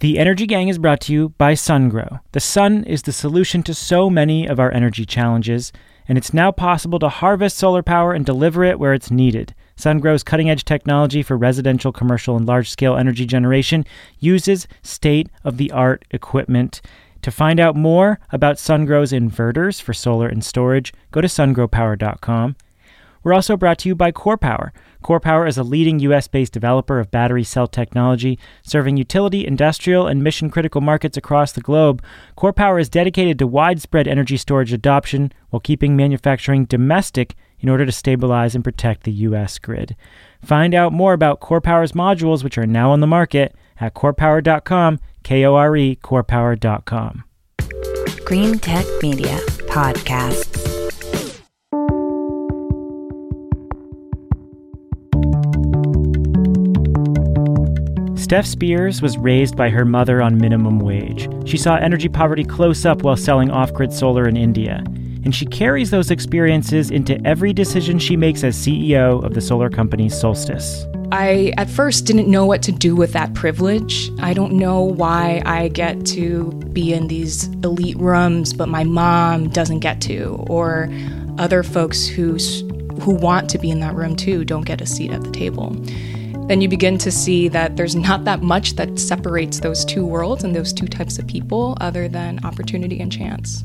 The Energy Gang is brought to you by SunGrow. The sun is the solution to so many of our energy challenges, and it's now possible to harvest solar power and deliver it where it's needed. SunGrow's cutting edge technology for residential, commercial, and large scale energy generation uses state of the art equipment. To find out more about SunGrow's inverters for solar and storage, go to sungrowpower.com. We're also brought to you by KORE Power. KORE Power is a leading US based developer of battery cell technology, serving utility, industrial, and mission critical markets across the globe. KORE Power is dedicated to widespread energy storage adoption while keeping manufacturing domestic in order to stabilize and protect the US grid. Find out more about KORE Power's modules, which are now on the market, at korepower.com, K O R E, korepower.com. Green Tech Media Podcasts. Steph Speirs was raised by her mother on minimum wage. She saw energy poverty close up while selling off grid solar in India. And she carries those experiences into every decision she makes as CEO of the solar company Solstice. I at first didn't know what to do with that privilege. I don't know why I get to be in these elite rooms, but my mom doesn't get to, or other folks who who want to be in that room too don't get a seat at the table then you begin to see that there's not that much that separates those two worlds and those two types of people other than opportunity and chance.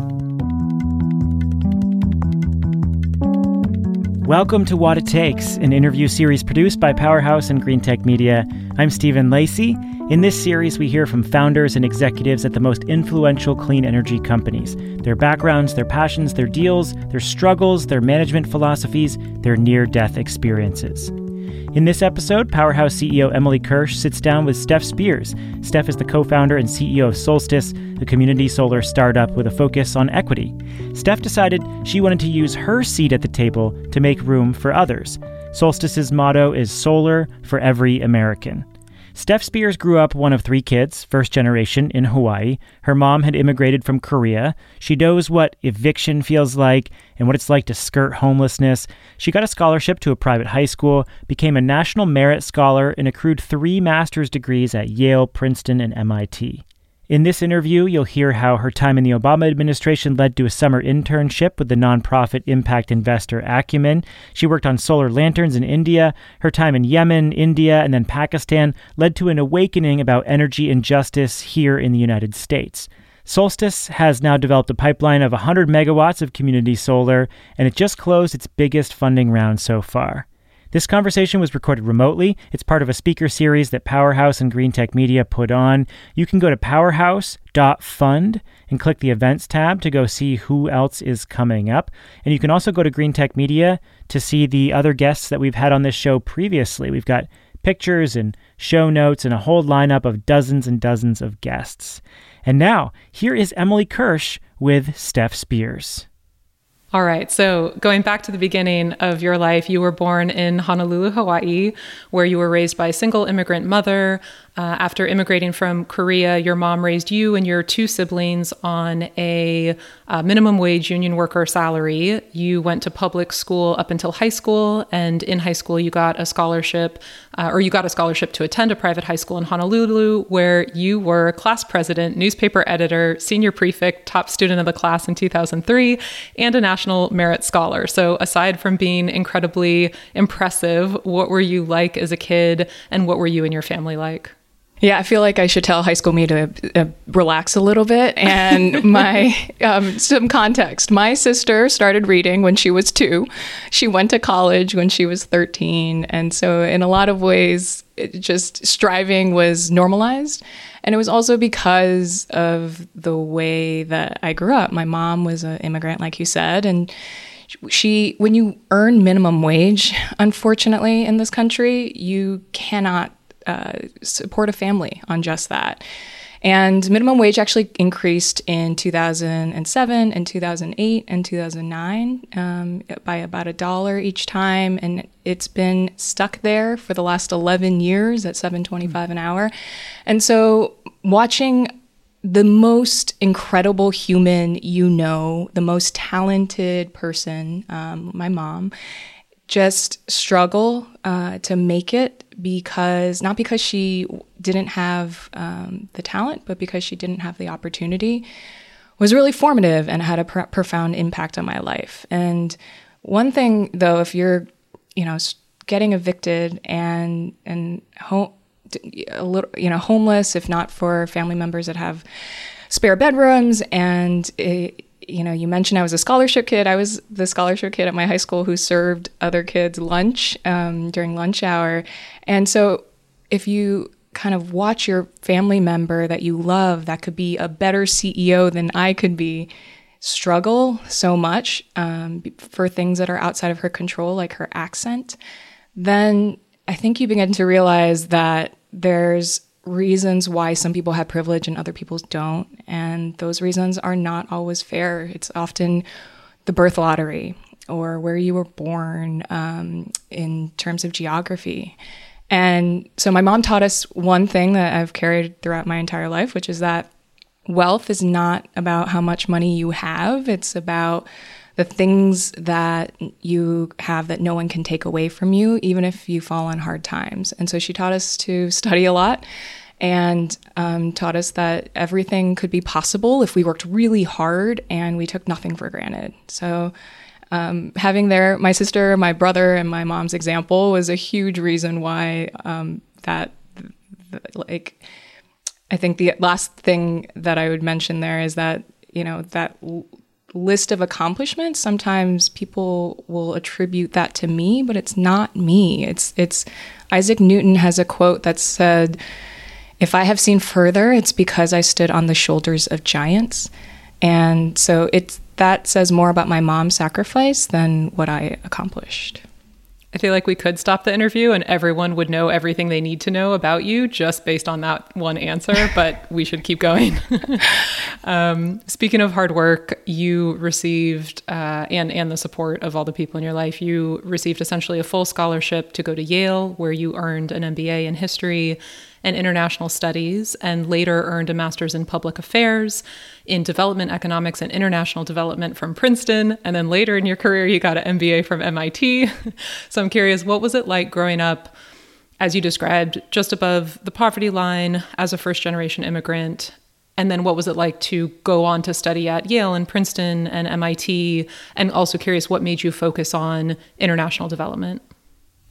Welcome to Watt It Takes, an interview series produced by Powerhouse and Green Tech Media. I'm Stephen Lacey. In this series, we hear from founders and executives at the most influential clean energy companies their backgrounds, their passions, their deals, their struggles, their management philosophies, their near death experiences. In this episode, Powerhouse CEO Emily Kirsch sits down with Steph Speirs. Steph is the co founder and CEO of Solstice, a community solar startup with a focus on equity. Steph decided she wanted to use her seat at the table to make room for others. Solstice's motto is Solar for Every American. Steph Speirs grew up one of three kids, first generation, in Hawaii. Her mom had immigrated from Korea. She knows what eviction feels like and what it's like to skirt homelessness. She got a scholarship to a private high school, became a National Merit Scholar, and accrued three master's degrees at Yale, Princeton, and MIT. In this interview, you'll hear how her time in the Obama administration led to a summer internship with the nonprofit impact investor Acumen. She worked on solar lanterns in India. Her time in Yemen, India, and then Pakistan led to an awakening about energy injustice here in the United States. Solstice has now developed a pipeline of 100 megawatts of community solar, and it just closed its biggest funding round so far. This conversation was recorded remotely. It's part of a speaker series that Powerhouse and Green Tech Media put on. You can go to powerhouse.fund and click the events tab to go see who else is coming up. And you can also go to Green Tech Media to see the other guests that we've had on this show previously. We've got pictures and show notes and a whole lineup of dozens and dozens of guests. And now, here is Emily Kirsch with Steph Speirs. All right. So, going back to the beginning of your life, you were born in Honolulu, Hawaii, where you were raised by a single immigrant mother. Uh, after immigrating from Korea, your mom raised you and your two siblings on a, a minimum wage union worker salary. You went to public school up until high school, and in high school, you got a scholarship, uh, or you got a scholarship to attend a private high school in Honolulu, where you were class president, newspaper editor, senior prefect, top student of the class in 2003, and a National Merit Scholar. So, aside from being incredibly impressive, what were you like as a kid, and what were you and your family like? Yeah, I feel like I should tell high school me to uh, relax a little bit. And my, um, some context my sister started reading when she was two. She went to college when she was 13. And so, in a lot of ways, just striving was normalized. And it was also because of the way that I grew up. My mom was an immigrant, like you said. And she, when you earn minimum wage, unfortunately, in this country, you cannot uh, support a family on just that. And minimum wage actually increased in 2007 and 2008 and 2009 um, by about a dollar each time, and it's been stuck there for the last 11 years at 7.25 an hour. And so, watching the most incredible human you know, the most talented person, um, my mom, just struggle uh, to make it because not because she didn't have um, the talent, but because she didn't have the opportunity, was really formative and had a pr- profound impact on my life. And one thing, though, if you're, you know, getting evicted and and home, a little, you know, homeless, if not for family members that have spare bedrooms and you know, you mentioned I was a scholarship kid. I was the scholarship kid at my high school who served other kids lunch um, during lunch hour. And so if you kind of watch your family member that you love that could be a better CEO than I could be struggle so much um, for things that are outside of her control, like her accent, then I think you begin to realize that there's reasons why some people have privilege and other people don't. And those reasons are not always fair. It's often the birth lottery or where you were born um, in terms of geography. And so my mom taught us one thing that I've carried throughout my entire life, which is that wealth is not about how much money you have, it's about the things that you have that no one can take away from you, even if you fall on hard times. And so she taught us to study a lot and um, taught us that everything could be possible if we worked really hard and we took nothing for granted. So, um, having there, my sister, my brother, and my mom's example was a huge reason why um, that, like, I think the last thing that I would mention there is that, you know, that list of accomplishments sometimes people will attribute that to me but it's not me. It's it's Isaac Newton has a quote that said if I have seen further it's because I stood on the shoulders of giants. And so it's that says more about my mom's sacrifice than what I accomplished I feel like we could stop the interview and everyone would know everything they need to know about you just based on that one answer, but we should keep going. um, speaking of hard work, you received, uh, and, and the support of all the people in your life, you received essentially a full scholarship to go to Yale, where you earned an MBA in history and international studies, and later earned a master's in public affairs, in development economics and international development from Princeton. And then later in your career, you got an MBA from MIT. so I'm curious, what was it like growing up, as you described, just above the poverty line as a first generation immigrant? And then what was it like to go on to study at Yale and Princeton and MIT? And also curious, what made you focus on international development?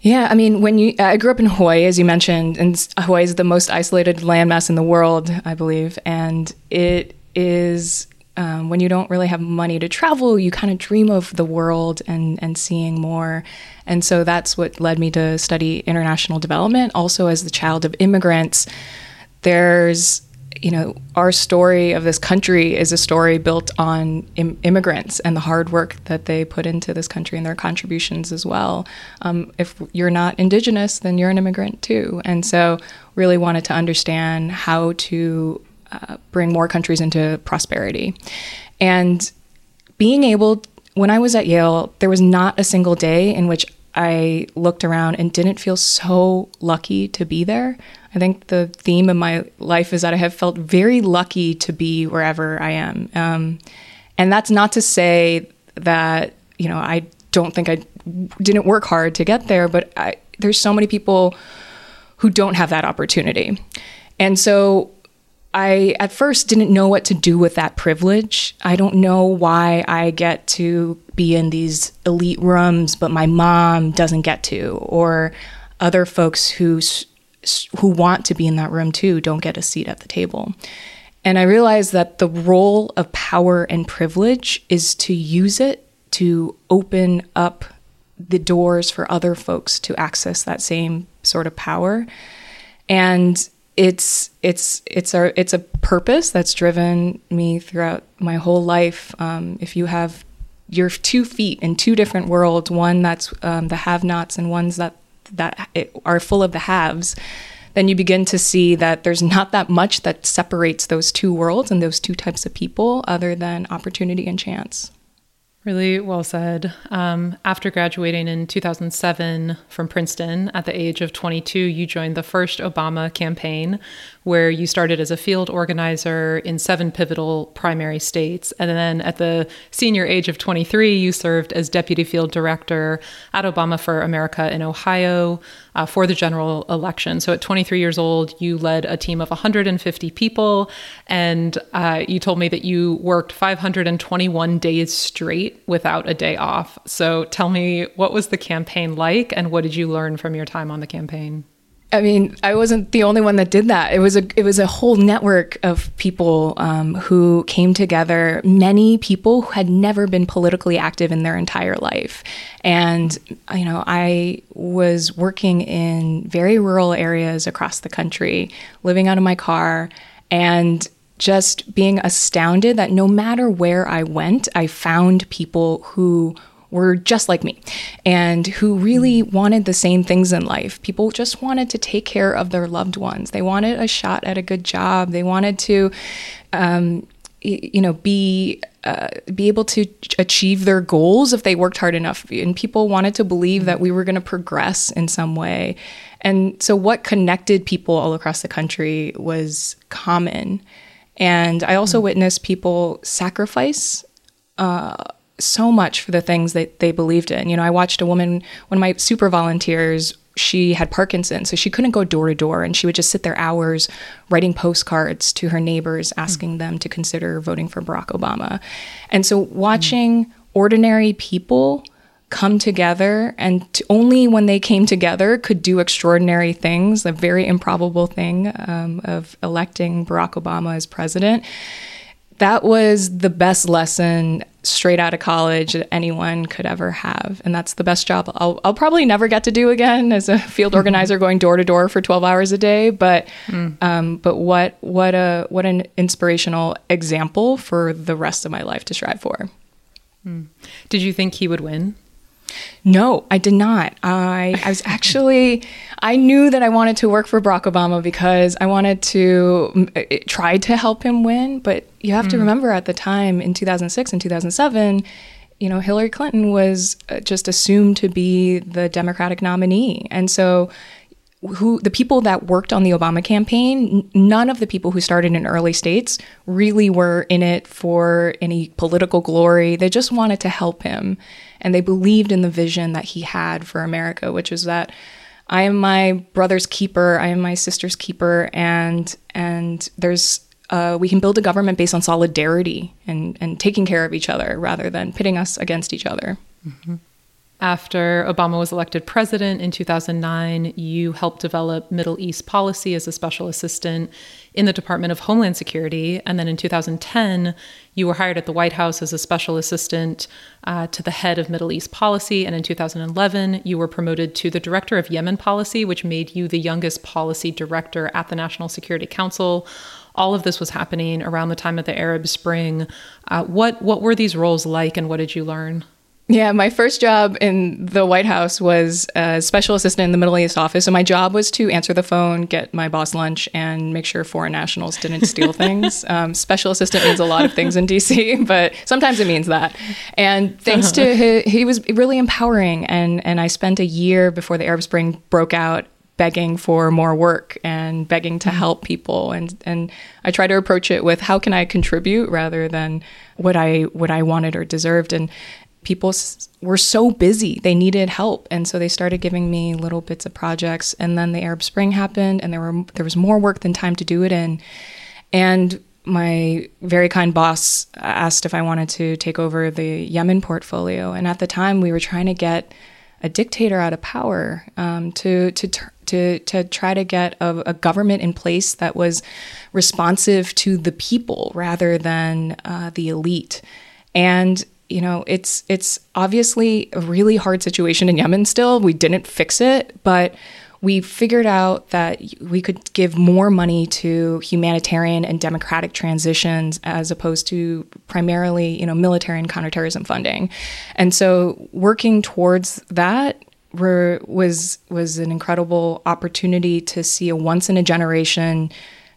Yeah, I mean, when you, I grew up in Hawaii, as you mentioned, and Hawaii is the most isolated landmass in the world, I believe, and it is um, when you don't really have money to travel, you kind of dream of the world and and seeing more, and so that's what led me to study international development. Also, as the child of immigrants, there's you know, our story of this country is a story built on Im- immigrants and the hard work that they put into this country and their contributions as well. Um, if you're not indigenous, then you're an immigrant too. And so, really wanted to understand how to uh, bring more countries into prosperity. And being able, when I was at Yale, there was not a single day in which I looked around and didn't feel so lucky to be there. I think the theme of my life is that I have felt very lucky to be wherever I am. Um, and that's not to say that, you know, I don't think I didn't work hard to get there, but I, there's so many people who don't have that opportunity. And so I at first didn't know what to do with that privilege. I don't know why I get to be in these elite rooms, but my mom doesn't get to, or other folks who who want to be in that room too don't get a seat at the table. And I realized that the role of power and privilege is to use it to open up the doors for other folks to access that same sort of power. And it's it's it's a it's a purpose that's driven me throughout my whole life. Um, if you have your two feet in two different worlds, one that's um, the have-nots and ones that that are full of the haves, then you begin to see that there's not that much that separates those two worlds and those two types of people other than opportunity and chance. Really well said. Um, after graduating in 2007 from Princeton at the age of 22, you joined the first Obama campaign, where you started as a field organizer in seven pivotal primary states. And then at the senior age of 23, you served as deputy field director at Obama for America in Ohio uh, for the general election. So at 23 years old, you led a team of 150 people. And uh, you told me that you worked 521 days straight without a day off. So tell me, what was the campaign like and what did you learn from your time on the campaign? I mean, I wasn't the only one that did that. It was a it was a whole network of people um, who came together. Many people who had never been politically active in their entire life, and you know, I was working in very rural areas across the country, living out of my car, and just being astounded that no matter where I went, I found people who were just like me and who really wanted the same things in life. People just wanted to take care of their loved ones. They wanted a shot at a good job. They wanted to, um, you know, be uh, be able to achieve their goals if they worked hard enough. And people wanted to believe that we were going to progress in some way. And so, what connected people all across the country was common. And I also mm-hmm. witnessed people sacrifice. Uh, so much for the things that they believed in. You know, I watched a woman, one of my super volunteers, she had Parkinson's, so she couldn't go door to door, and she would just sit there hours writing postcards to her neighbors, asking mm. them to consider voting for Barack Obama. And so, watching mm. ordinary people come together, and to, only when they came together could do extraordinary things, a very improbable thing um, of electing Barack Obama as president that was the best lesson straight out of college that anyone could ever have. And that's the best job I'll, I'll probably never get to do again as a field mm-hmm. organizer going door to door for 12 hours a day. But, mm. um, but what, what a, what an inspirational example for the rest of my life to strive for. Mm. Did you think he would win? No, I did not. I, I was actually, I knew that I wanted to work for Barack Obama because I wanted to try to help him win. But you have mm. to remember at the time in 2006 and 2007, you know, Hillary Clinton was uh, just assumed to be the Democratic nominee. And so who the people that worked on the Obama campaign, none of the people who started in early states really were in it for any political glory. They just wanted to help him and they believed in the vision that he had for America, which was that I am my brother's keeper, I am my sister's keeper, and and there's uh, we can build a government based on solidarity and and taking care of each other rather than pitting us against each other. Mm-hmm. After Obama was elected president in 2009, you helped develop Middle East policy as a special assistant in the Department of Homeland Security. And then in 2010, you were hired at the White House as a special assistant uh, to the head of Middle East policy. And in 2011, you were promoted to the director of Yemen policy, which made you the youngest policy director at the National Security Council. All of this was happening around the time of the Arab Spring. Uh, what what were these roles like, and what did you learn? Yeah, my first job in the White House was a special assistant in the Middle East office. And my job was to answer the phone, get my boss lunch, and make sure foreign nationals didn't steal things. Um, special assistant means a lot of things in DC, but sometimes it means that. And thanks uh-huh. to his, he was really empowering. And, and I spent a year before the Arab Spring broke out begging for more work and begging to mm-hmm. help people and and I try to approach it with how can I contribute rather than what I what I wanted or deserved and people were so busy they needed help. And so they started giving me little bits of projects. And then the arab spring happened and there were there was more work than time to do it in. And my very kind boss asked if i wanted to take over the yemen portfolio. And at the time we were trying to get a dictator out of power um, to to to to try to get a, a, government in place that was responsive to the people rather than uh, the elite. And you know, it's it's obviously a really hard situation in Yemen still. We didn't fix it, but we figured out that we could give more money to humanitarian and democratic transitions as opposed to primarily, you know, military and counterterrorism funding. And so working towards that were, was was an incredible opportunity to see a once in a generation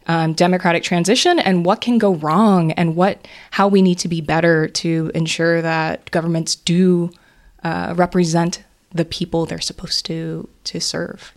um, democratic transition and what can go wrong and what how we need to be better to ensure that governments do uh, represent the people they're supposed to to serve.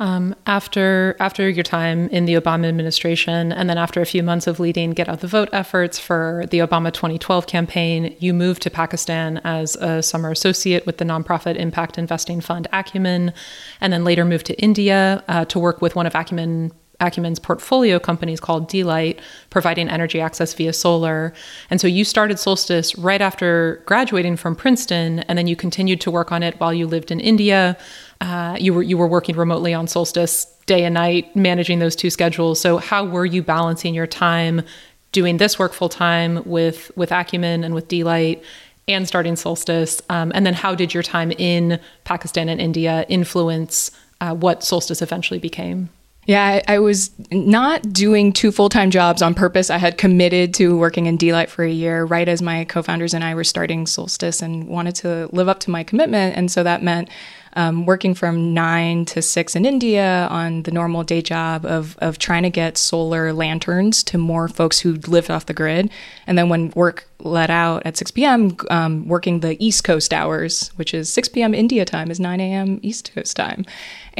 Um, after after your time in the Obama administration, and then after a few months of leading Get Out the Vote efforts for the Obama 2012 campaign, you moved to Pakistan as a summer associate with the nonprofit impact investing fund Acumen, and then later moved to India uh, to work with one of Acumen Acumen's portfolio companies called D-Light, providing energy access via solar. And so you started Solstice right after graduating from Princeton, and then you continued to work on it while you lived in India. Uh, you were you were working remotely on Solstice day and night, managing those two schedules. So how were you balancing your time doing this work full time with with Acumen and with D-Light? And starting Solstice, um, and then how did your time in Pakistan and India influence uh, what Solstice eventually became? Yeah, I, I, was not doing two full time jobs on purpose. I had committed to working in D-Light for a year right as my co founders and I were starting Solstice and wanted to live up to my commitment. And so that meant um, working from nine to six in India on the normal day job of, of trying to get solar lanterns to more folks who lived off the grid. And then when work let out at 6 p.m., um, working the East Coast hours, which is 6 p.m. India time, is 9 a.m. East Coast time.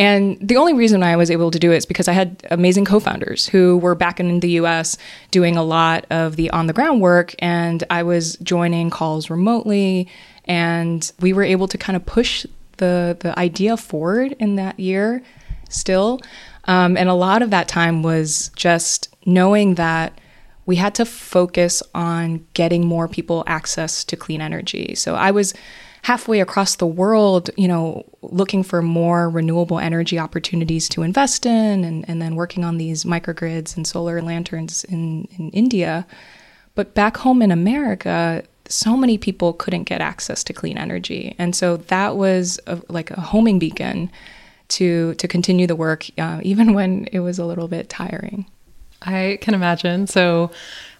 And the only reason I was able to do it is because I had amazing co founders who were back in the US doing a lot of the on the ground work. And I was joining calls remotely. And we were able to kind of push the the idea forward in that year still. Um, and a lot of that time was just knowing that we had to focus on getting more people access to clean energy. So I was halfway across the world, you know, looking for more renewable energy opportunities to invest in and, and then working on these microgrids and solar lanterns in, in India. But back home in America, so many people couldn't get access to clean energy, and so that was a, like a homing beacon to to continue the work, uh, even when it was a little bit tiring. I can imagine. So.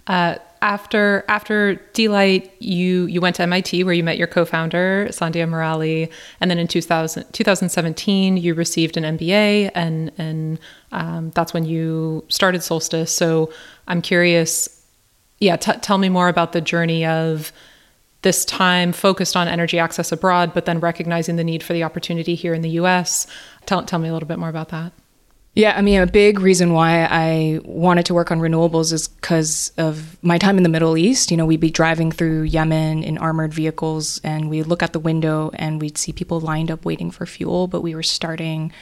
Uh, after after D-Light, you you went to MIT where you met your co-founder Sandhya Murali, and then in 2000, 2017 you received an MBA, and and um, that's when you started Solstice. So I'm curious yeah, t- tell me more about the journey of this time focused on energy access abroad, but then recognizing the need for the opportunity here in the US. Tell, tell me a little bit more about that. Yeah, I mean, a big reason why I wanted to work on renewables is because of my time in the Middle East. You know, we'd be driving through Yemen in armored vehicles and we'd look out the window and we'd see people lined up waiting for fuel, but we were starting,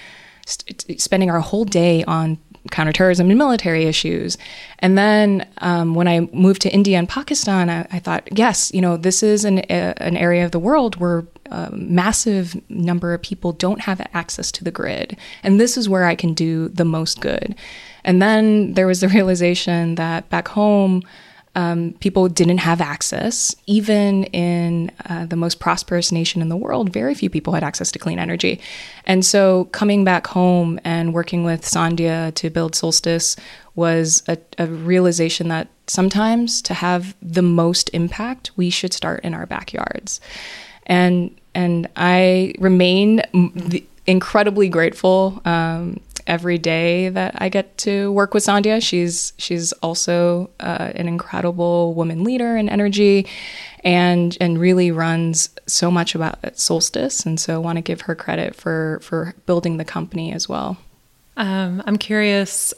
st- spending our whole day on counterterrorism and military issues. And then um, when I moved to India and Pakistan, I, I thought, yes, you know, this is an, a, an area of the world where a massive number of people don't have access to the grid. And this is where I can do the most good. And then there was the realization that back home, um, people didn't have access. Even in uh, the most prosperous nation in the world, very few people had access to clean energy. And so coming back home and working with Sandhya to build Solstice was a, a realization that sometimes to have the most impact, we should start in our backyards. And and I remain incredibly grateful um, every day that I get to work with Sandhya. She's she's also uh, an incredible woman leader and energy, and and really runs so much about Solstice. And so I want to give her credit for for building the company as well. Um, I'm curious.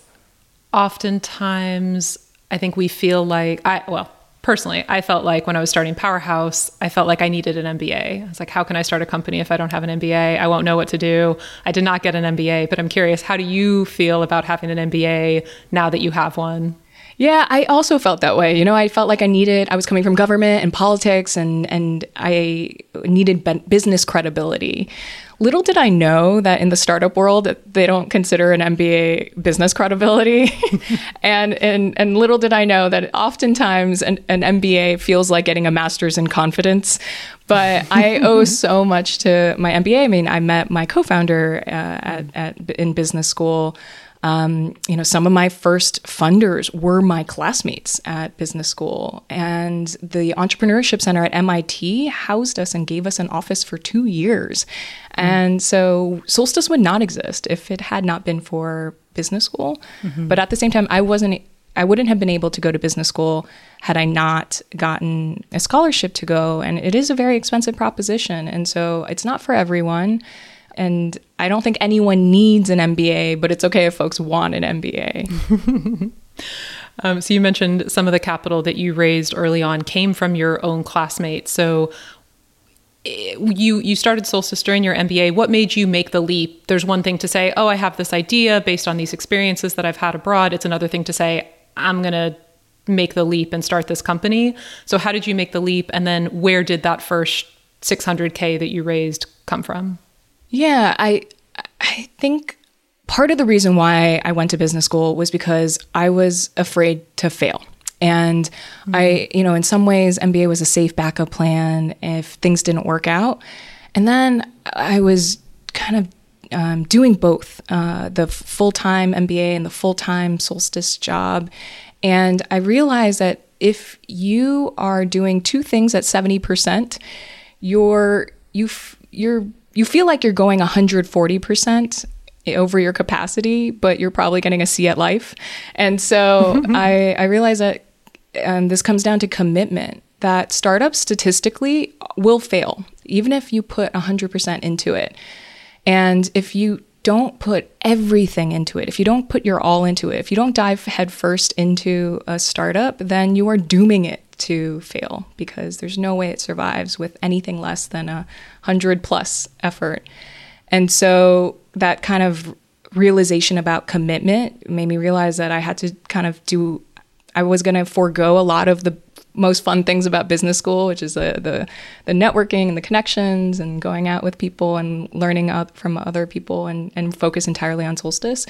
Oftentimes, I think we feel like I well personally, I felt like when I was starting Powerhouse, I felt like I needed an MBA. I was like, how can I start a company if I don't have an MBA? I won't know what to do. I did not get an MBA, but I'm curious, how do you feel about having an MBA now that you have one? Yeah, I also felt that way. You know, I felt like I needed, I was coming from government and politics and, and I needed business credibility. Little did I know that in the startup world they don't consider an MBA business credibility, and and and little did I know that oftentimes an, an MBA feels like getting a master's in confidence. But I owe so much to my MBA. I mean, I met my co-founder uh, at, at in business school. Um, you know, some of my first funders were my classmates at business school, and the Entrepreneurship Center at MIT housed us and gave us an office for two years. Mm-hmm. And so Solstice would not exist if it had not been for business school. Mm-hmm. But at the same time, I wasn't. I wouldn't have been able to go to business school had I not gotten a scholarship to go. And it is a very expensive proposition. And so it's not for everyone. And I don't think anyone needs an MBA, but it's okay if folks want an MBA. um, so you mentioned some of the capital that you raised early on came from your own classmates. So eh, you you started Solstice in your MBA. What made you make the leap? There's one thing to say, "Oh, I have this idea based on these experiences that I've had abroad." It's another thing to say, "I'm to make the leap and start this company." So how did you make the leap and then where did that first 600k that you raised come from? Yeah, I I think part of the reason why I went to business school was because I was afraid to fail. And mm-hmm. I, you know, in some ways, MBA was a safe backup plan if things didn't work out. And then I was kind of um, doing both uh, the full time MBA and the full time solstice job. And I realized that if you are doing two things at 70%, you're, you, you're you feel like you're going 140% over your capacity, but you're probably getting a C at life. And so I, I realize that um, this comes down to commitment that startups statistically will fail, even if you put 100% into it. And if you don't put everything into it, if you don't put your all into it, if you don't dive headfirst into a startup, then you are dooming it to fail because there's no way it survives with anything less than a hundred plus effort. And so that kind of realization about commitment made me realize that I had to kind of do, I was going to forego a lot of the most fun things about business school, which is the, the, the networking and the connections and going out with people and learning from other people and, and focus entirely on solstice.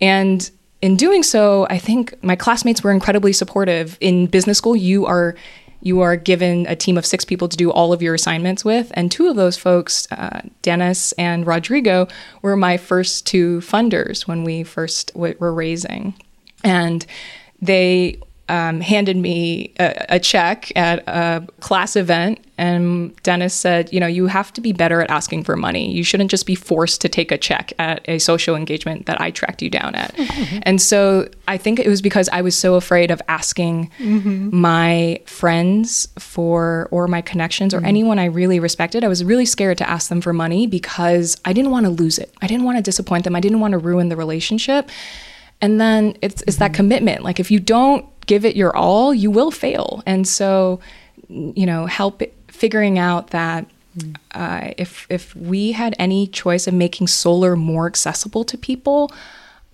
And in doing so, I think my classmates were incredibly supportive. In business school, you are you are given a team of six people to do all of your assignments with, and two of those folks, uh, Dennis and Rodrigo, were my first two funders when we first w- were raising, and they um, handed me a, a, check at a class event, and Dennis said, "You know, you have to be better at asking for money. You shouldn't just be forced to take a check at a social engagement that I tracked you down at." Mm-hmm. And so I think it was because I was so afraid of asking mm-hmm. my friends for or my connections or mm-hmm. anyone I really respected. I was really scared to ask them for money because I didn't want to lose it. I didn't want to disappoint them. I didn't want to ruin the relationship. And then it's, it's that mm-hmm. commitment. Like if you don't give it your all, you will fail. And so, you know, help figuring out that uh, if if we had any choice of making solar more accessible to people,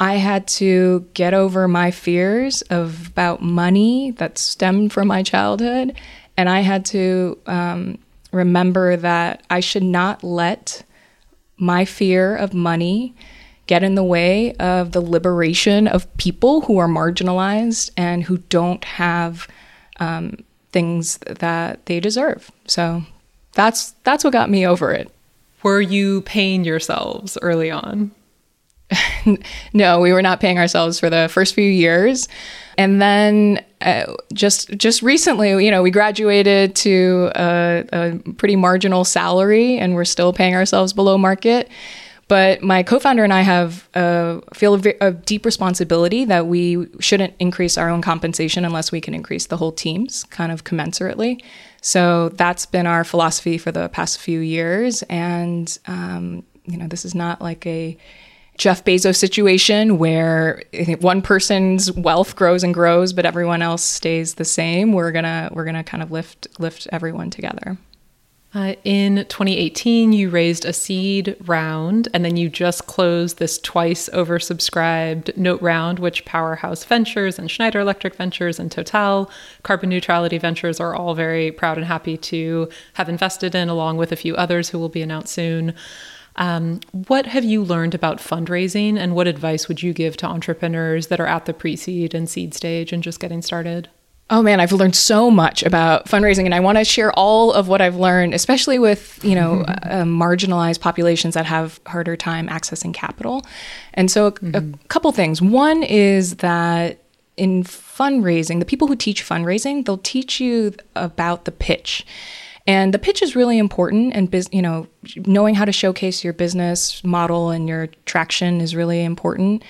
I had to get over my fears of about money that stemmed from my childhood, and I had to um, remember that I should not let my fear of money get in the way of the liberation of people who are marginalized and who don't have um, things that they deserve. So that's that's what got me over it. Were you paying yourselves early on? no, we were not paying ourselves for the first few years. And then uh, just just recently, you know, we graduated to a, a pretty marginal salary, and we're still paying ourselves below market. But my co-founder and I have uh, feel a, a, deep responsibility that we shouldn't increase our own compensation unless we can increase the whole team's kind of commensurately. So that's been our philosophy for the past few years, and um, you know, this is not like a Jeff Bezos situation where one person's wealth grows and grows, but everyone else stays the same. We're gonna we're gonna kind of lift lift everyone together. Uh, in 2018, you raised a seed round, and then you just closed this twice oversubscribed note round, which Powerhouse Ventures and Schneider Electric Ventures and Total Carbon Neutrality Ventures are all very proud and happy to have invested in, along with a few others who will be announced soon. Um, what have you learned about fundraising, and what advice would you give to entrepreneurs that are at the pre seed and seed stage and just getting started? Oh man, I've learned so much about fundraising, and I want to share all of what I've learned, especially with you know mm-hmm. uh, marginalized populations that have harder time accessing capital. And so, mm-hmm. a couple things. One is that in fundraising, the people who teach fundraising, they'll teach you about the pitch. And the pitch is really important, and you know, knowing how to showcase your business model and your traction is really important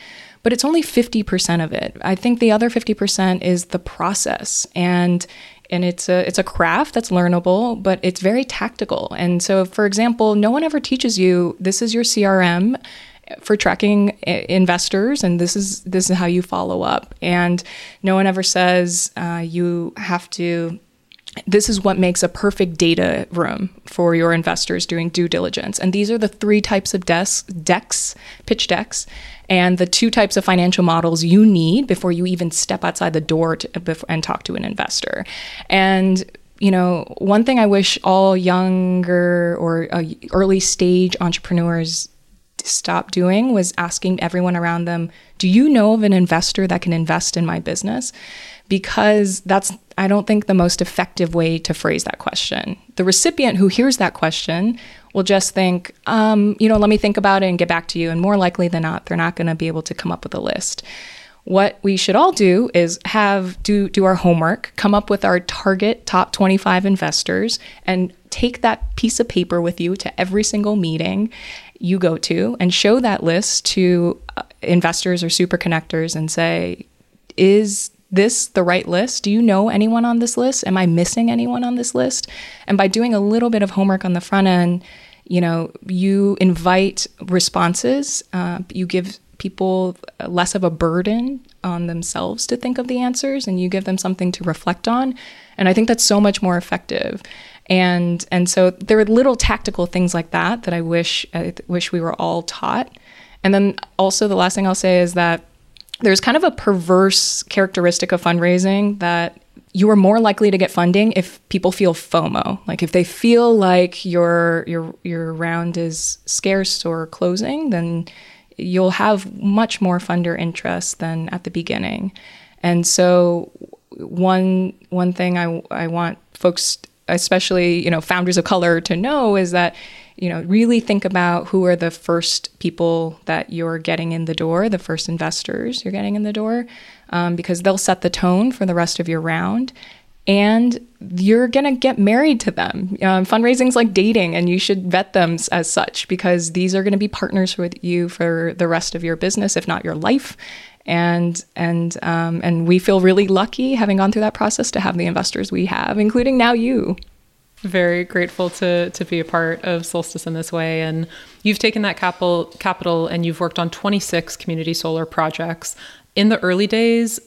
but it's only 50% of it. I think the other 50% is the process. And and it's a it's a craft that's learnable, but it's very tactical. And so, for example, no one ever teaches you this is your CRM for tracking investors and this is this is how you follow up and no one ever says uh, you have to this is what makes a perfect data room for your investors doing due diligence. And these are the three types of desks, decks, pitch decks, and the two types of financial models you need before you even step outside the door to, and talk to an investor. And you know, one thing I wish all younger or uh, early stage entrepreneurs stop doing was asking everyone around them, "Do you know of an investor that can invest in my business?" Because that's, I don't think, the most effective way to phrase that question. The recipient who hears that question will just think, um, you know, let me think about it and get back to you. And more likely than not, they're not going to be able to come up with a list. What we should all do is have do do our homework, come up with our target top 25 investors and take that piece of paper with you to every single meeting you go to and show that list to uh, investors or super connectors and say is this the right list? Do you know anyone on this list? Am I missing anyone on this list? And by doing a little bit of homework on the front end, you know, you invite responses, uh, you give people less of a burden on themselves to think of the answers and you give them something to reflect on and i think that's so much more effective and and so there are little tactical things like that that i wish i wish we were all taught and then also the last thing i'll say is that there's kind of a perverse characteristic of fundraising that you are more likely to get funding if people feel FOMO. Like if they feel like your your your round is scarce or closing, then you'll have much more funder interest than at the beginning. And so one one thing I I want folks especially, you know, founders of color to know is that you know, really think about who are the first people that you're getting in the door, the first investors you're getting in the door, um, because they'll set the tone for the rest of your round. And you're to get married to them. Um, fundraising's like dating, and you should vet them as such because these are to be partners with you for the rest of your business, if not your life. And and um, and we feel really lucky having gone through that process to have the investors we have, including now you very grateful to to be a part of Solstice in this way. And you've taken that capital capital and you've worked on 26 community solar projects. In the early days,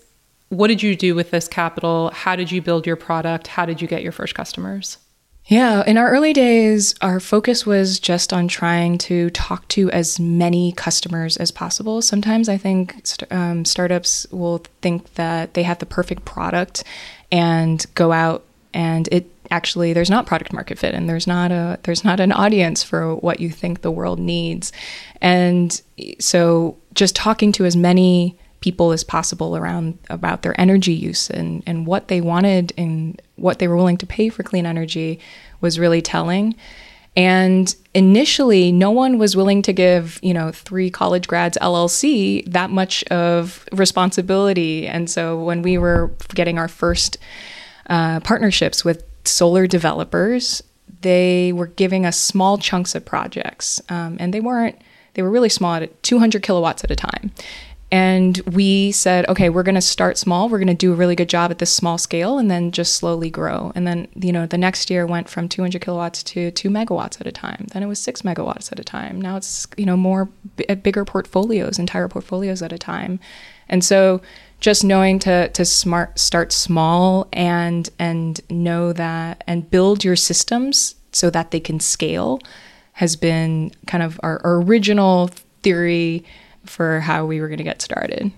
what did you do with this capital? How did you build your product? How did you get your first customers? Yeah, in our early days, our focus was just on trying to talk to as many customers as possible. Sometimes I think um, startups will think that they have the perfect product and go out and it actually there's not product market fit and there's not a there's not an audience for what you think the world needs. And so just talking to as many people as possible around about their energy use and and what they wanted and what they were willing to pay for clean energy was really telling. And initially no one was willing to give you know three college grads llc that much of responsibility. And so when we were getting our first uh, partnerships with solar developers. They were giving us small chunks of projects, um, and they weren't. They were really small at 200 kilowatts at a time. And we said, okay, we're going to start small. We're going to do a really good job at this small scale and then just slowly grow. And then, you know, the next year went from 200 kilowatts to two megawatts at a time. Then it was six megawatts at a time. Now it's, you know, more b- bigger portfolios, entire portfolios at a time. And so just knowing to to smart start small and and know that and build your systems so that they can scale has been kind of our, original theory for how we were going to get started.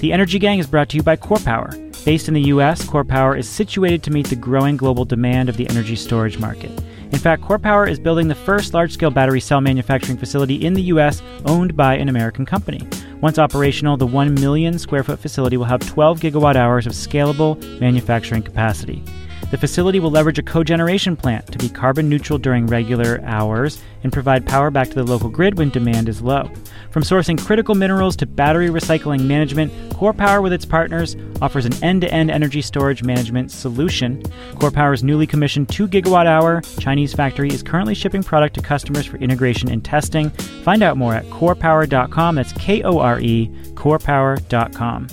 The Energy Gang is brought to you by KORE Power. Based in the US, KORE Power is situated to meet the growing global demand of the energy storage market. In fact, KORE Power is building the first large scale battery cell manufacturing facility in the US owned by an American company. Once operational, the 1 million square foot facility will have 12 gigawatt hours of scalable manufacturing capacity. The facility will leverage a cogeneration plant to be carbon neutral during regular hours and provide power back to the local grid when demand is low. From sourcing critical minerals to battery recycling management, KORE Power with its partners offers an end-to-end energy storage management solution. KORE Power's newly commissioned 2 gigawatt hour Chinese factory is currently shipping product to customers for integration and testing. Find out more at korepower.com. That's K O R E, korepower.com.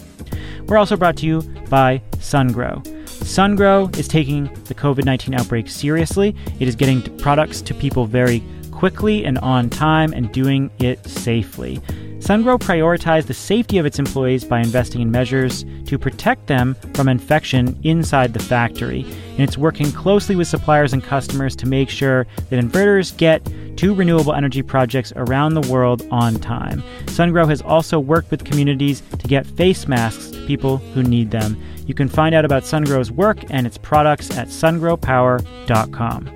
We're also brought to you by SunGrow. SunGrow is taking the COVID 19 outbreak seriously. It is getting products to people very quickly and on time and doing it safely. SunGrow prioritized the safety of its employees by investing in measures to protect them from infection inside the factory. And it's working closely with suppliers and customers to make sure that inverters get to renewable energy projects around the world on time. SunGrow has also worked with communities to get face masks to people who need them. You can find out about SunGrow's work and its products at sungrowpower.com.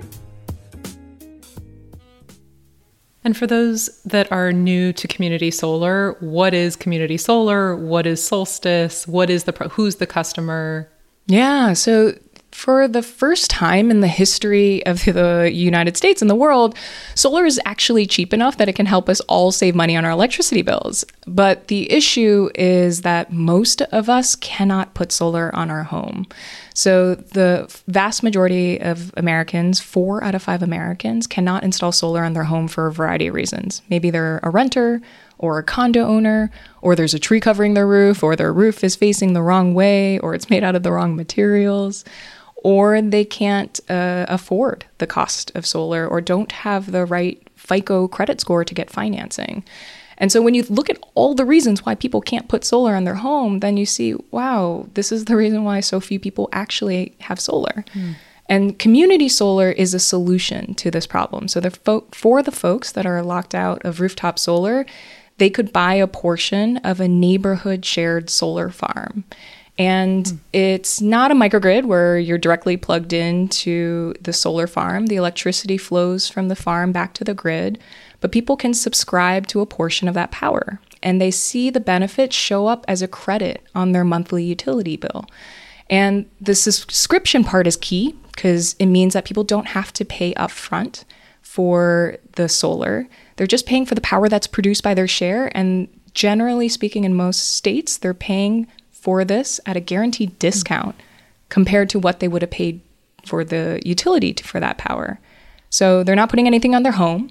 And for those that are new to community solar, what is community solar? What is Solstice? What is the who's the customer? Yeah, so for the first time in the history of the United States and the world, solar is actually cheap enough that it can help us all save money on our electricity bills. But the issue is that most of us cannot put solar on our home. So the vast majority of Americans, four out of five Americans, cannot install solar on their home for a variety of reasons. Maybe they're a renter or a condo owner, or there's a tree covering their roof, or their roof is facing the wrong way, or it's made out of the wrong materials or they can't uh, afford the cost of solar or don't have the right FICO credit score to get financing. And so when you look at all the reasons why people can't put solar on their home, then you see, wow, this is the reason why so few people actually have solar. Mm. And community solar is a solution to this problem. So the fo- for the folks that are locked out of rooftop solar, they could buy a portion of a neighborhood shared solar farm. And mm. it's not a microgrid where you're directly plugged into the solar farm. The electricity flows from the farm back to the grid, but people can subscribe to a portion of that power. And they see the benefits show up as a credit on their monthly utility bill. And the subscription part is key because it means that people don't have to pay upfront for the solar. They're just paying for the power that's produced by their share. And generally speaking, in most states, they're paying for this at a guaranteed discount compared to what they would have paid for the utility to, for that power. So they're not putting anything on their home.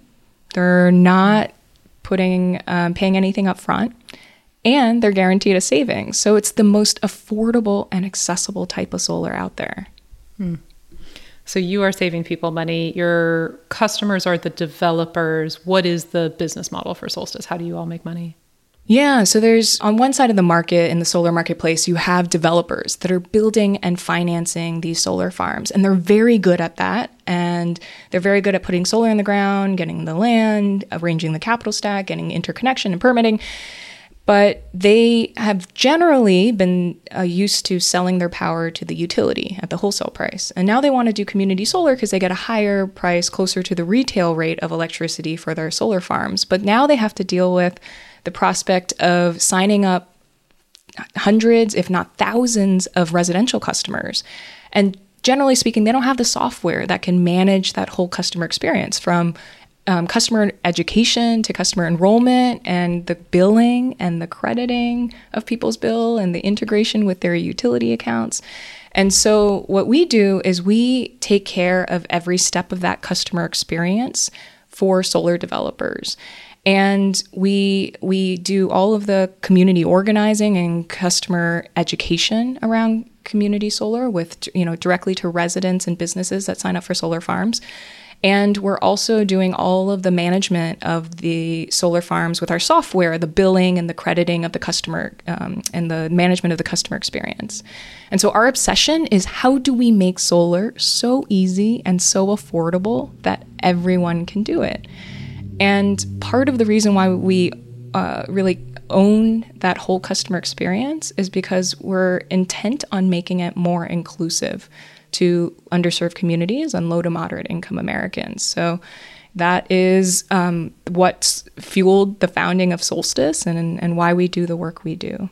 They're not putting um, paying anything up front and they're guaranteed a savings. So it's the most affordable and accessible type of solar out there. Hmm. So you are saving people money. Your customers are the developers. What is the business model for Solstice? How do you all make money? Yeah, so there's on one side of the market in the solar marketplace, you have developers that are building and financing these solar farms, and they're very good at that. And they're very good at putting solar in the ground, getting the land, arranging the capital stack, getting interconnection and permitting. But they have generally been uh, used to selling their power to the utility at the wholesale price. And now they want to do community solar because they get a higher price closer to the retail rate of electricity for their solar farms. But now they have to deal with the prospect of signing up hundreds, if not thousands, of residential customers. And generally speaking, they don't have the software that can manage that whole customer experience from um, customer education to customer enrollment and the billing and the crediting of people's bill and the integration with their utility accounts. And so, what we do is we take care of every step of that customer experience for solar developers and we we do all of the community organizing and customer education around community solar with you know directly to residents and businesses that sign up for solar farms and we're also doing all of the management of the solar farms with our software, the billing and the crediting of the customer, um, and the management of the customer experience. And so our obsession is how do we make solar so easy and so affordable that everyone can do it? And part of the reason why we uh, really own that whole customer experience is because we're intent on making it more inclusive to underserved communities and low to moderate income Americans. So that is um, what's fueled the founding of Solstice and, and why we do the work we do.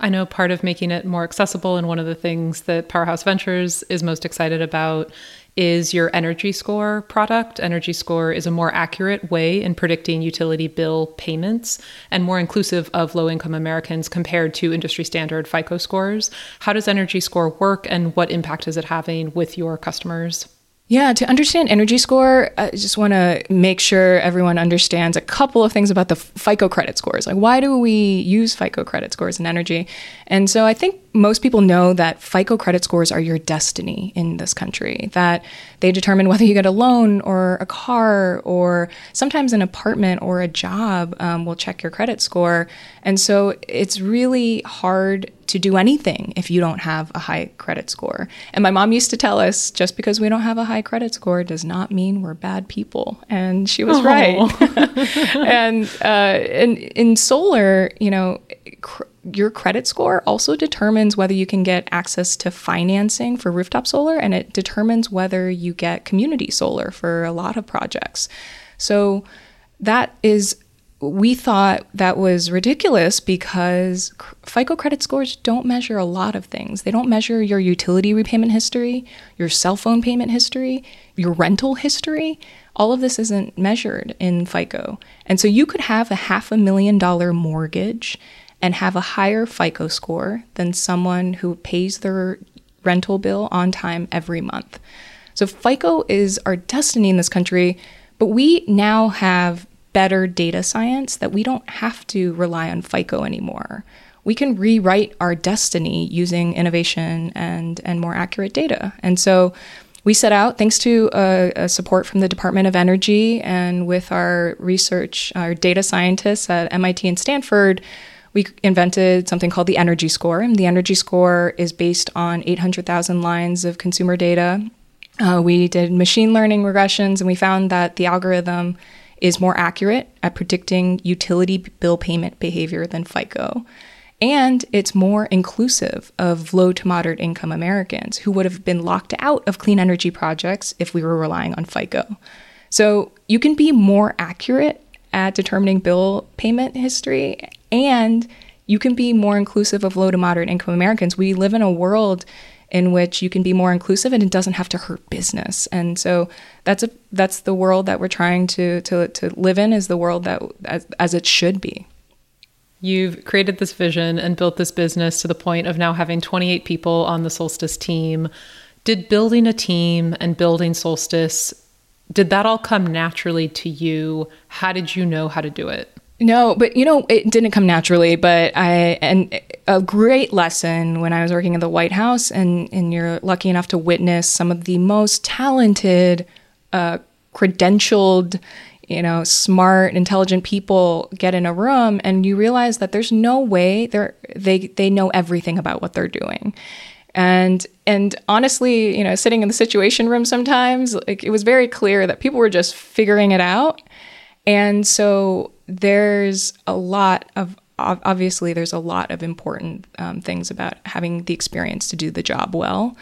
I know part of making it more accessible, and one of the things that Powerhouse Ventures is most excited about is your Energy Score product. Energy Score is a more accurate way in predicting utility bill payments and more inclusive of low income Americans compared to industry standard FICO scores. How does Energy Score work and what impact is it having with your customers? Yeah, to understand Energy Score, I just want to make sure everyone understands a couple of things about the FICO credit scores. Like, why do we use FICO credit scores in energy? And so I think most people know that FICO credit scores are your destiny in this country, that they determine whether you get a loan or a car or sometimes an apartment or a job um, will check your credit score. And so it's really hard to do anything if you don't have a high credit score. And my mom used to tell us just because we don't have a high credit score does not mean we're bad people. And she was right. and, uh, and in solar, you know, cr- your credit score also determines whether you can get access to financing for rooftop solar and it determines whether you get community solar for a lot of projects. So that is we thought that was ridiculous because FICO credit scores don't measure a lot of things. They don't measure your utility repayment history, your cell phone payment history, your rental history. All of this isn't measured in FICO. And so you could have a half a million dollar mortgage and have a higher FICO score than someone who pays their rental bill on time every month. So FICO is our destiny in this country, but we now have better data science that we don't have to rely on FICO anymore. We can rewrite our destiny using innovation and, and more accurate data. And so we set out, thanks to uh, a support from the Department of Energy and with our research, our data scientists at MIT and Stanford, we invented something called the Energy Score. And the Energy Score is based on 800,000 lines of consumer data. Uh, we did machine learning regressions, and we found that the algorithm is more accurate at predicting utility bill payment behavior than FICO. And it's more inclusive of low to moderate income Americans who would have been locked out of clean energy projects if we were relying on FICO. So you can be more accurate at determining bill payment history and you can be more inclusive of low to moderate income Americans. We live in a world in which you can be more inclusive and it doesn't have to hurt business. And so that's a that's the world that we're trying to to to live in is the world that as, as it should be. You've created this vision and built this business to the point of now having 28 people on the Solstice team. Did building a team and building Solstice did that all come naturally to you? How did you know how to do it? No, but you know, it didn't come naturally. But I, and a great lesson when I was working at the White House, and, and you're lucky enough to witness some of the most talented, uh, credentialed, you know, smart, intelligent people get in a room, and you realize that there's no way they're they they know everything about what they're doing. And and honestly, you know, sitting in the situation room sometimes, like it was very clear that people were just figuring it out. And so there's a lot of obviously there's a lot of important um, things about having the experience to do the job well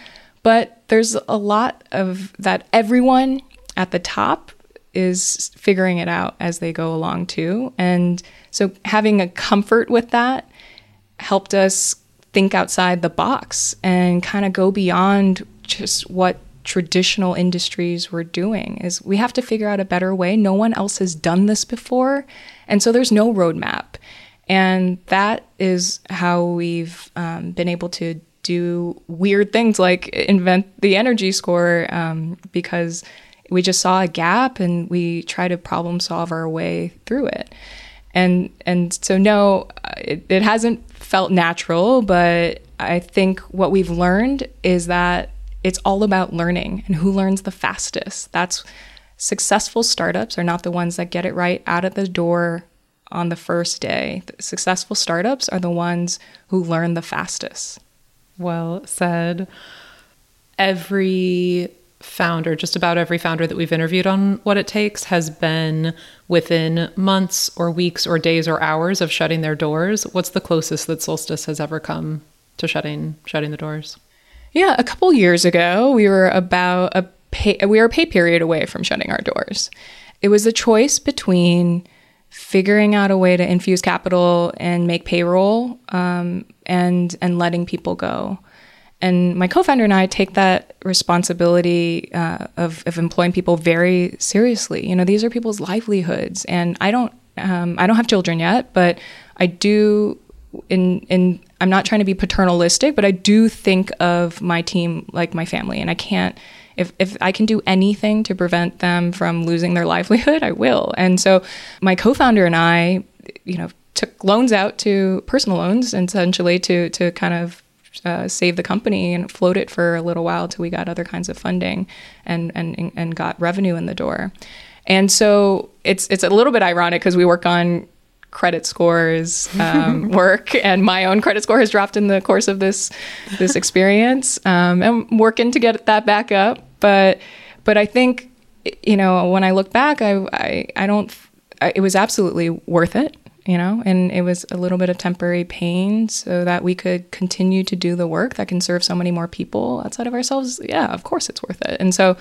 but there's a lot of that everyone at the top is figuring it out as they go along too. And so having a comfort with that helped us think outside the box and kind of go beyond just what traditional industries were doing is we have to figure out a better way. No one else has done this before and so there's no roadmap. And that is how we've um, been able to do weird things like invent the energy score um, because we just saw a gap and we try to problem solve our way through it. And and so no, it, it hasn't felt natural, but I think what we've learned is that it's all about learning and who learns the fastest. That's successful startups are not the ones that get it right out of the door on the first day. Successful startups are the ones who learn the fastest. Well said. Every founder, just about every founder that we've interviewed on Watt It Takes, has been within months or weeks or days or hours of shutting their doors. What's the closest that Solstice has ever come to shutting shutting the doors? Yeah, a couple years ago, we were about a pay, we were a pay period away from shutting our doors. It was a choice between figuring out a way to infuse capital and make payroll um, and and letting people go. And my co-founder and I take that responsibility uh, of, of employing people very seriously. You know, these are people's livelihoods, and I don't um, I don't have children yet, but I do in in I'm not trying to be paternalistic, but I do think of my team like my family, and I can't. If, if I can do anything to prevent them from losing their livelihood, I will. And so, my co-founder and I, you know, took loans out to personal loans, essentially to to kind of uh, save the company and float it for a little while till we got other kinds of funding and and and got revenue in the door. And so it's it's a little bit ironic because we work on credit scores um, work, and my own credit score has dropped in the course of this this experience. Um, I'm working to get that back up, but but I think you know when I look back, I I, I don't. I, it was absolutely worth it you know, and it was a little bit of temporary pain so that we could continue to do the work that can serve so many more people outside of ourselves. Yeah, of course it's worth it. And so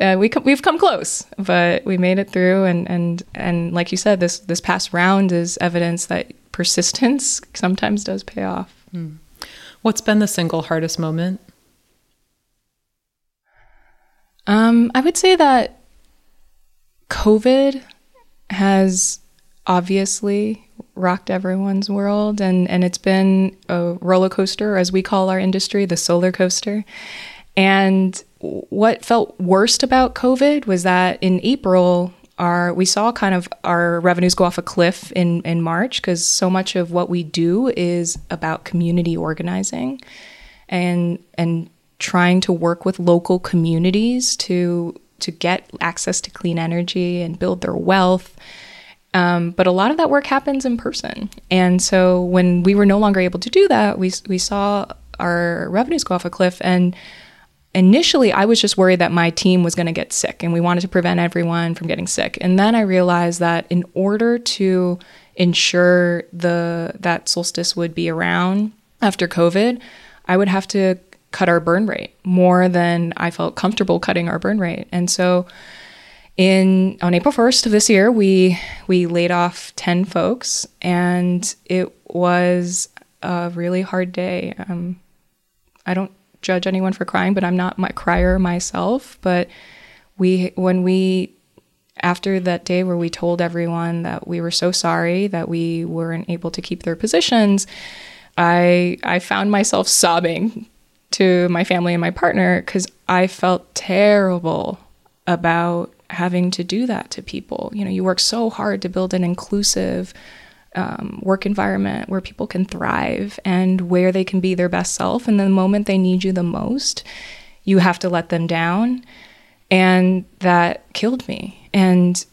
uh, we we've come close, but we made it through. And and and like you said, this this past round is evidence that persistence sometimes does pay off. Hmm. What's been the single hardest moment? Um, I would say that COVID has obviously rocked everyone's world and and it's been a roller coaster as we call our industry the solar coaster and what felt worst about covid was that in april our we saw kind of our revenues go off a cliff in in march because so much of what we do is about community organizing and and trying to work with local communities to to get access to clean energy and build their wealth um, but a lot of that work happens in person. And so when we were no longer able to do that, we, we saw our revenues go off a cliff. And initially, I was just worried that my team was going to get sick and we wanted to prevent everyone from getting sick. And then I realized that in order to ensure the that solstice would be around after COVID, I would have to cut our burn rate more than I felt comfortable cutting our burn rate. And so in on April 1st of this year, we we laid off 10 folks and it was a really hard day. Um, I don't judge anyone for crying, but I'm not my crier myself, but we when we after that day where we told everyone that we were so sorry that we weren't able to keep their positions, I I found myself sobbing to my family and my partner cuz I felt terrible about having to do that to people. You know, you work so hard to build an inclusive um, work environment where people can thrive and where they can be their best self. And the moment they need you the most, you have to let them down. And that killed me. And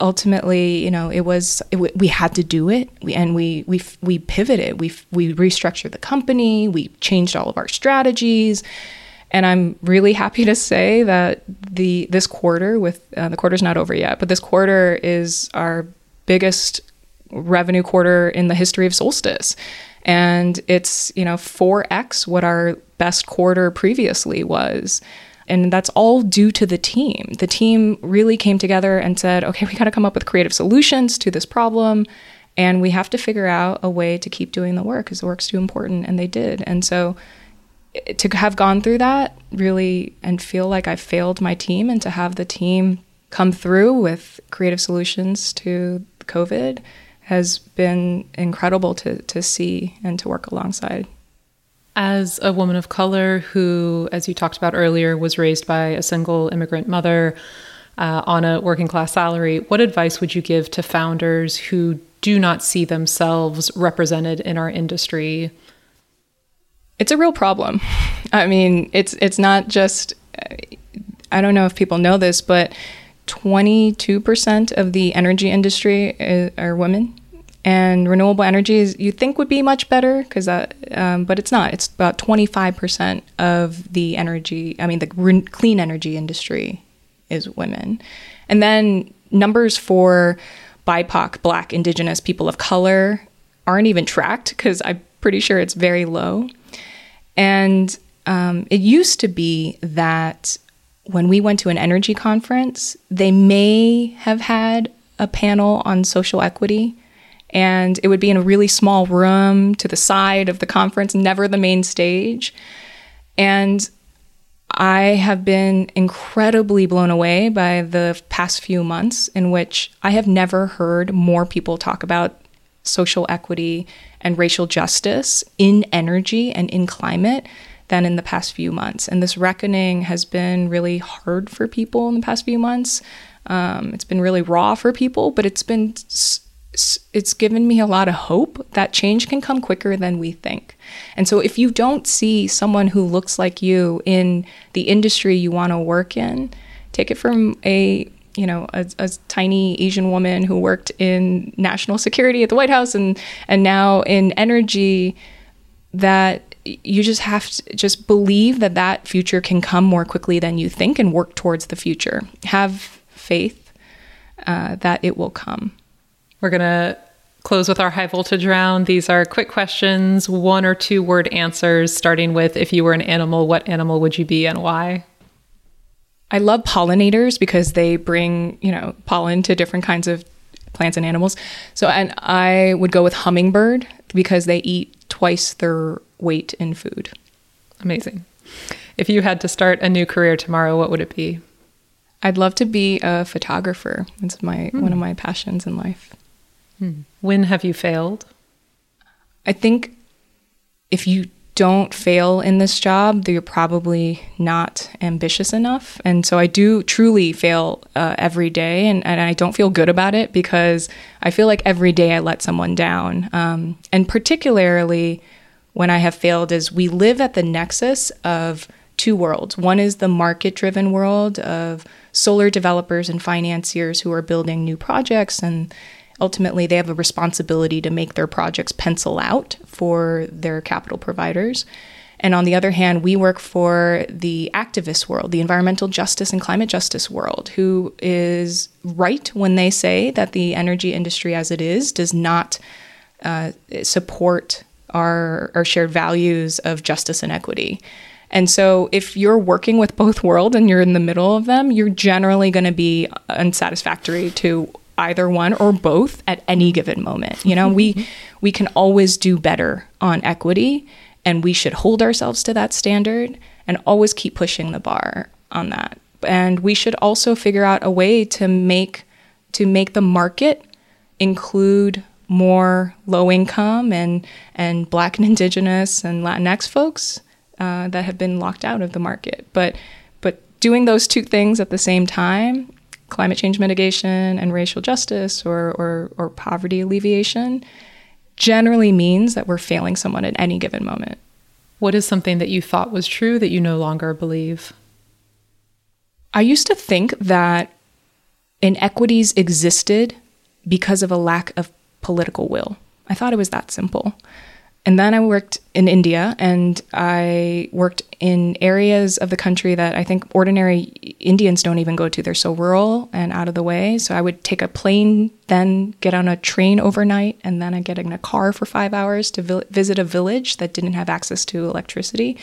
ultimately, you know, it was it, we had to do it, we, and we we we pivoted. We we restructured the company. We changed all of our strategies. And I'm really happy to say that the this quarter, with uh, the quarter's not over yet, but this quarter is our biggest revenue quarter in the history of Solstice, and it's you know 4x what our best quarter previously was. And that's all due to the team. The team really came together and said, okay, we got to come up with creative solutions to this problem. And we have to figure out a way to keep doing the work because the work's too important. And they did. And so eh, to have gone through that really and feel like I failed my team and to have the team come through with creative solutions to COVID has been incredible to, to see and to work alongside. As a woman of color who, as you talked about earlier, was raised by a single immigrant mother uh, on a working class salary, what advice would you give to founders who do not see themselves represented in our industry? it's a real problem. I mean, it's it's not just I don't know if people know this, but 22% of the energy industry are women. And renewable energy is you think would be much better because that, um, but it's not. It's about 25% of the energy. I mean, the re- clean energy industry is women, and then numbers for BIPOC, Black, Indigenous, people of color aren't even tracked because I'm pretty sure it's very low. And um, it used to be that when we went to an energy conference, they may have had a panel on social equity. And it would be in a really small room to the side of the conference, never the main stage. And I have been incredibly blown away by the past few months in which I have never heard more people talk about social equity and racial justice in energy and in climate than in the past few months. And this reckoning has been really hard for people in the past few months. Um, it's been really raw for people, but it's been it's given me a lot of hope that change can come quicker than we think. And so if you don't see someone who looks like you in the industry you want to work in, take it from a you know a, a, tiny Asian woman who worked in national security at the White House and and now in energy that you just have to just believe that that future can come more quickly than you think and work towards the future. Have faith uh, that it will come. We're going to close with our high voltage round. These are quick questions, one or two word answers, starting with if you were an animal, what animal would you be and why? I love pollinators because they bring, you know, pollen to different kinds of plants and animals. So, and I would go with hummingbird because they eat twice their weight in food. Amazing. If you had to start a new career tomorrow, what would it be? I'd love to be a photographer. It's my hmm. one of my passions in life. Hmm. When have you failed? I think if you don't fail in this job, you're probably not ambitious enough. And so I do truly fail uh, every day, and, and I don't feel good about it because I feel like every day I let someone down. Um, and particularly when I have failed, is we live at the nexus of two worlds. One is the market driven world of solar developers and financiers who are building new projects and ultimately they have a responsibility to make their projects pencil out for their capital providers. And on the other hand, we work for the activist world, the environmental justice and climate justice world, who is right when they say that the energy industry as it is does not uh, support our, our shared values of justice and equity. And so, if you're working with both worlds and you're in the middle of them, you're generally going to be unsatisfactory to either one or both at any given moment. You know, we mm-hmm. we can always do better on equity and we should hold ourselves to that standard and always keep pushing the bar on that. And we should also figure out a way to make to make the market include more low income and and black and indigenous and Latinx folks uh, that have been locked out of the market. But but doing those two things at the same time climate change mitigation and racial justice or, or, or poverty alleviation generally means that we're failing someone at any given moment. What is something that you thought was true that you no longer believe? I used to think that inequities existed because of a lack of political will. I thought it was that simple. And then I worked in India and I worked in areas of the country that I think ordinary Indians don't even go to. They're so rural and out of the way. So I would take a plane, then get on a train overnight, and then I get in a car for five hours to vi- visit a village that didn't have access to electricity.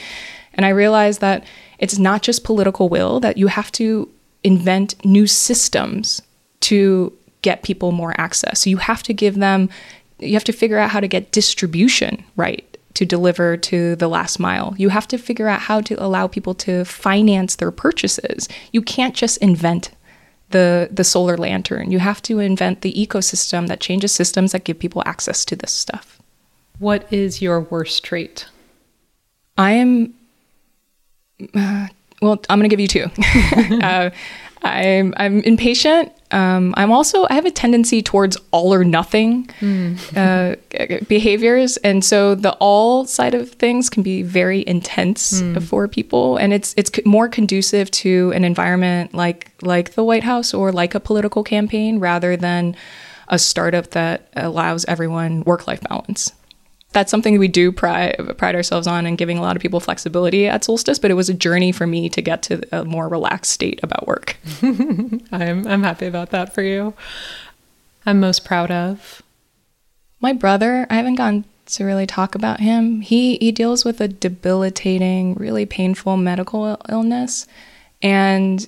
And I realized that it's not just political will, that you have to invent new systems to get people more access. So you have to give them you have to figure out how to get distribution right to deliver to the last mile. You have to figure out how to allow people to finance their purchases. You can't just invent the the solar lantern. You have to invent the ecosystem that changes systems that give people access to this stuff. What is your worst trait? I am uh, well, I'm going to give you two. uh, I'm I'm impatient. Um, I'm also I have a tendency towards all or nothing mm. uh, behaviors, and so the all side of things can be very intense mm. for people, and it's it's more conducive to an environment like like the White House or like a political campaign rather than a startup that allows everyone work life balance that's something we do pride, pride ourselves on and giving a lot of people flexibility at Solstice, but it was a journey for me to get to a more relaxed state about work. I'm, I'm happy about that for you. I'm most proud of. My brother, I haven't gone to really talk about him. He, he deals with a debilitating, really painful medical illness. And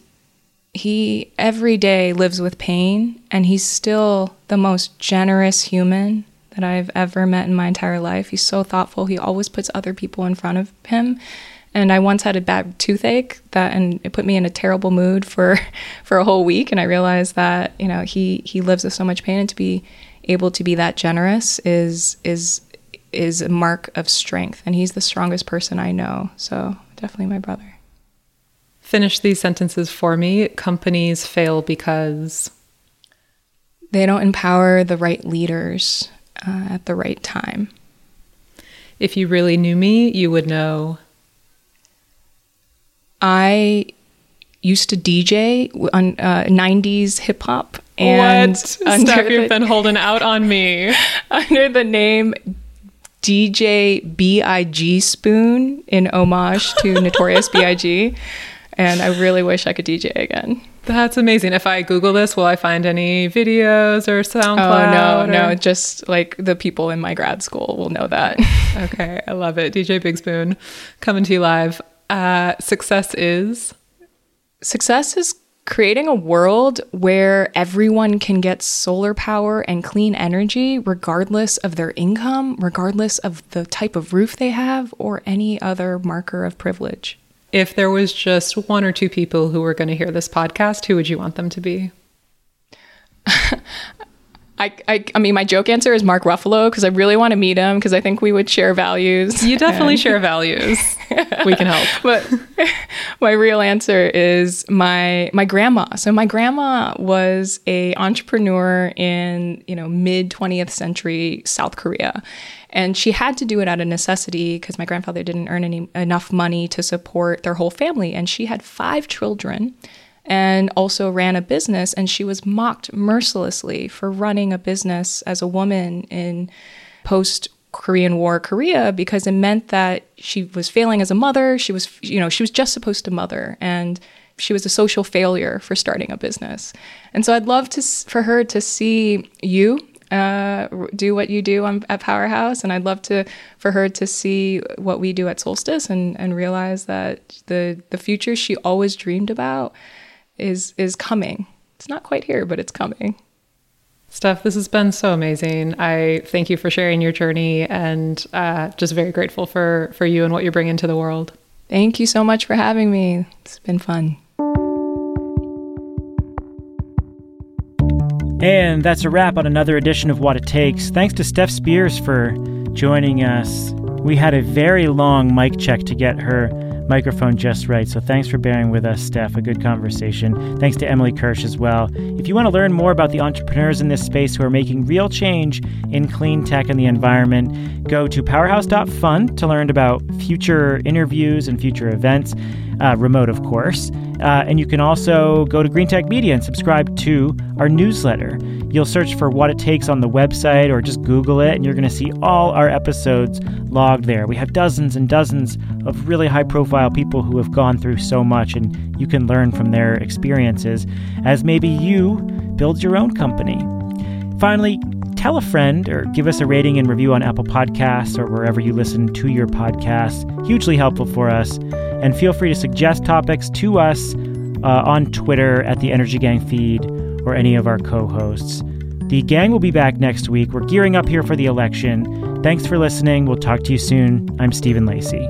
he every day lives with pain, and he's still the most generous human that I've ever met in my entire life. He's so thoughtful. He always puts other people in front of him. And I once had a bad toothache that and it put me in a terrible mood for for a whole week and I realized that, you know, he he lives with so much pain and to be able to be that generous is is is a mark of strength and he's the strongest person I know. So, definitely my brother. Finish these sentences for me. Companies fail because they don't empower the right leaders uh, at the right time. If you really knew me, you would know. I used to DJ on uh, 90s hip hop. And what? Steph, you've been holding out on me. under the name DJ B.I.G. Spoon in homage to Notorious B.I.G. And I really wish I could DJ again. That's amazing. If I Google this, will I find any videos or SoundCloud? Oh, no, or... no. Just like the people in my grad school will know that. okay. I love it. DJ Big Spoon coming to you live. Uh, success is? Success is creating a world where everyone can get solar power and clean energy regardless of their income, regardless of the type of roof they have, or any other marker of privilege. If there was just one or two people who were going to hear this podcast, who would you want them to be? I, I, I mean, my joke answer is Mark Ruffalo because I really want to meet him because I think we would share values. You definitely and... share values. we can help. But my real answer is my my grandma. So my grandma was a entrepreneur in you know mid 20th century South Korea, and she had to do it out of necessity because my grandfather didn't earn any enough money to support their whole family, and she had five children and also ran a business. And she was mocked mercilessly for running a business as a woman in post Korean War Korea because it meant that she was failing as a mother. She was, you know, she was just supposed to mother. And she was a social failure for starting a business. And so I'd love to for her to see you uh, do what you do on, at Powerhouse, and I'd love to for her to see what we do at Solstice and and realize that the the future she always dreamed about is is coming. It's not quite here, but it's coming. Steph, this has been so amazing. I thank you for sharing your journey, and uh, just very grateful for for you and what you bring into the world. Thank you so much for having me. It's been fun. And that's a wrap on another edition of Watt It Takes. Thanks to Steph Speirs for joining us. We had a very long mic check to get her microphone just right. So thanks for bearing with us, Steph. A good conversation. Thanks to Emily Kirsch as well. If you want to learn more about the entrepreneurs in this space who are making real change in clean tech and the environment, go to powerhouse.fund to learn about future interviews and future events, uh, remote, of course. Uh, and you can also go to Greentech Media and subscribe to our newsletter. You'll search for Watt It Takes on the website or just Google it, and you're going to see all our episodes logged there. We have dozens and dozens of really high profile people who have gone through so much, and you can learn from their experiences as maybe you build your own company. Finally, tell a friend or give us a rating and review on Apple Podcasts or wherever you listen to your podcasts. Hugely helpful for us. And feel free to suggest topics to us uh, on Twitter at the Energy Gang feed or any of our co hosts. The gang will be back next week. We're gearing up here for the election. Thanks for listening. We'll talk to you soon. I'm Stephen Lacey.